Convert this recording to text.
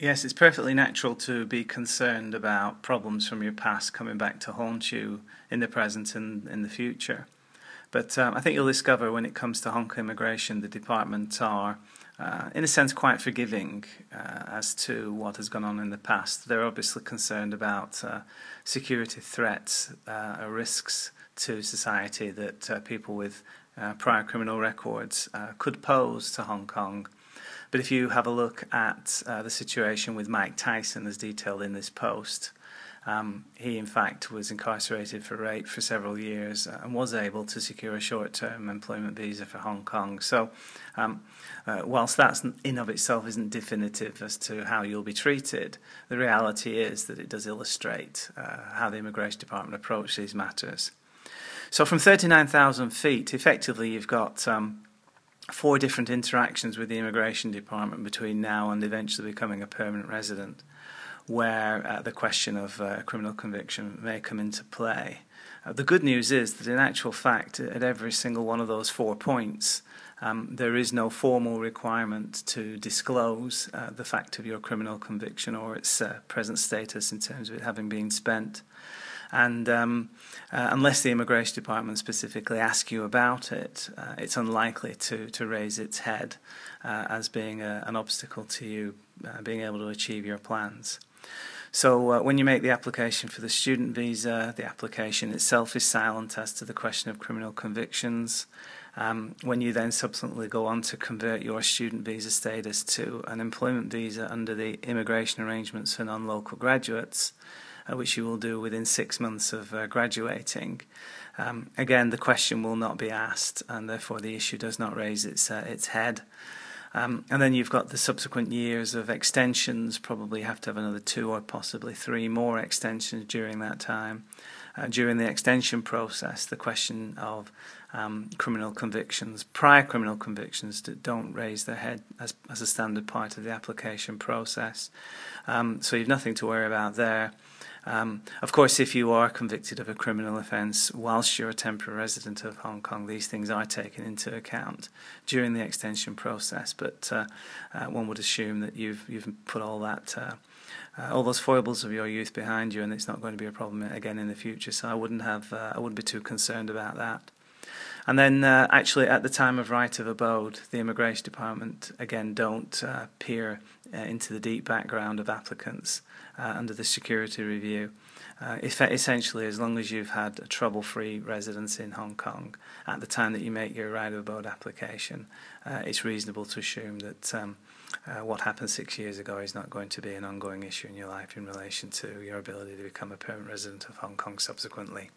Yes, it's perfectly natural to be concerned about problems from your past coming back to haunt you in the present and in the future. But um, I think you'll discover when it comes to Hong Kong immigration, the department are, uh, in a sense, quite forgiving uh, as to what has gone on in the past. They're obviously concerned about uh, security threats uh, risks to society that uh, people with uh, prior criminal records could pose to Hong Kong. But if you have a look at uh, the situation with Mike Tyson, as detailed in this post, um, he in fact was incarcerated for rape for several years and was able to secure a short-term employment visa for Hong Kong. So, um, uh, whilst that in of itself isn't definitive as to how you'll be treated, the reality is that it does illustrate uh, how the immigration department approach these matters. So, from 39,000 feet, effectively, you've got um, four different interactions with the immigration department between now and eventually becoming a permanent resident, where uh, the question of uh, criminal conviction may come into play. Uh, the good news is that, in actual fact, at every single one of those four points, um, there is no formal requirement to disclose uh, the fact of your criminal conviction or its uh, present status in terms of it having been spent. And um, uh, unless the immigration department specifically asks you about it, uh, it's unlikely to, to raise its head uh, as being a, an obstacle to you uh, being able to achieve your plans. So, uh, when you make the application for the student visa, the application itself is silent as to the question of criminal convictions. Um, when you then subsequently go on to convert your student visa status to an employment visa under the immigration arrangements for non local graduates, uh, which you will do within six months of uh, graduating. Um, again, the question will not be asked, and therefore the issue does not raise its uh, its head. Um, and then you've got the subsequent years of extensions. Probably have to have another two or possibly three more extensions during that time. Uh, during the extension process, the question of um, criminal convictions, prior criminal convictions that don't raise their head as, as a standard part of the application process. Um, so you've nothing to worry about there. Um, of course, if you are convicted of a criminal offence whilst you're a temporary resident of Hong Kong, these things are taken into account during the extension process. But uh, uh, one would assume that you've you've put all that. Uh, all those foibles of your youth behind you, and it's not going to be a problem again in the future. So I wouldn't have, uh, I wouldn't be too concerned about that. And then, uh, actually, at the time of right of abode, the immigration department again don't uh, peer uh, into the deep background of applicants uh, under the security review. Uh, essentially, as long as you've had a trouble-free residence in Hong Kong at the time that you make your right of abode application, uh, it's reasonable to assume that um, what happened six years ago is not going to be an ongoing issue in your life in relation to your ability to become a permanent resident of Hong Kong subsequently.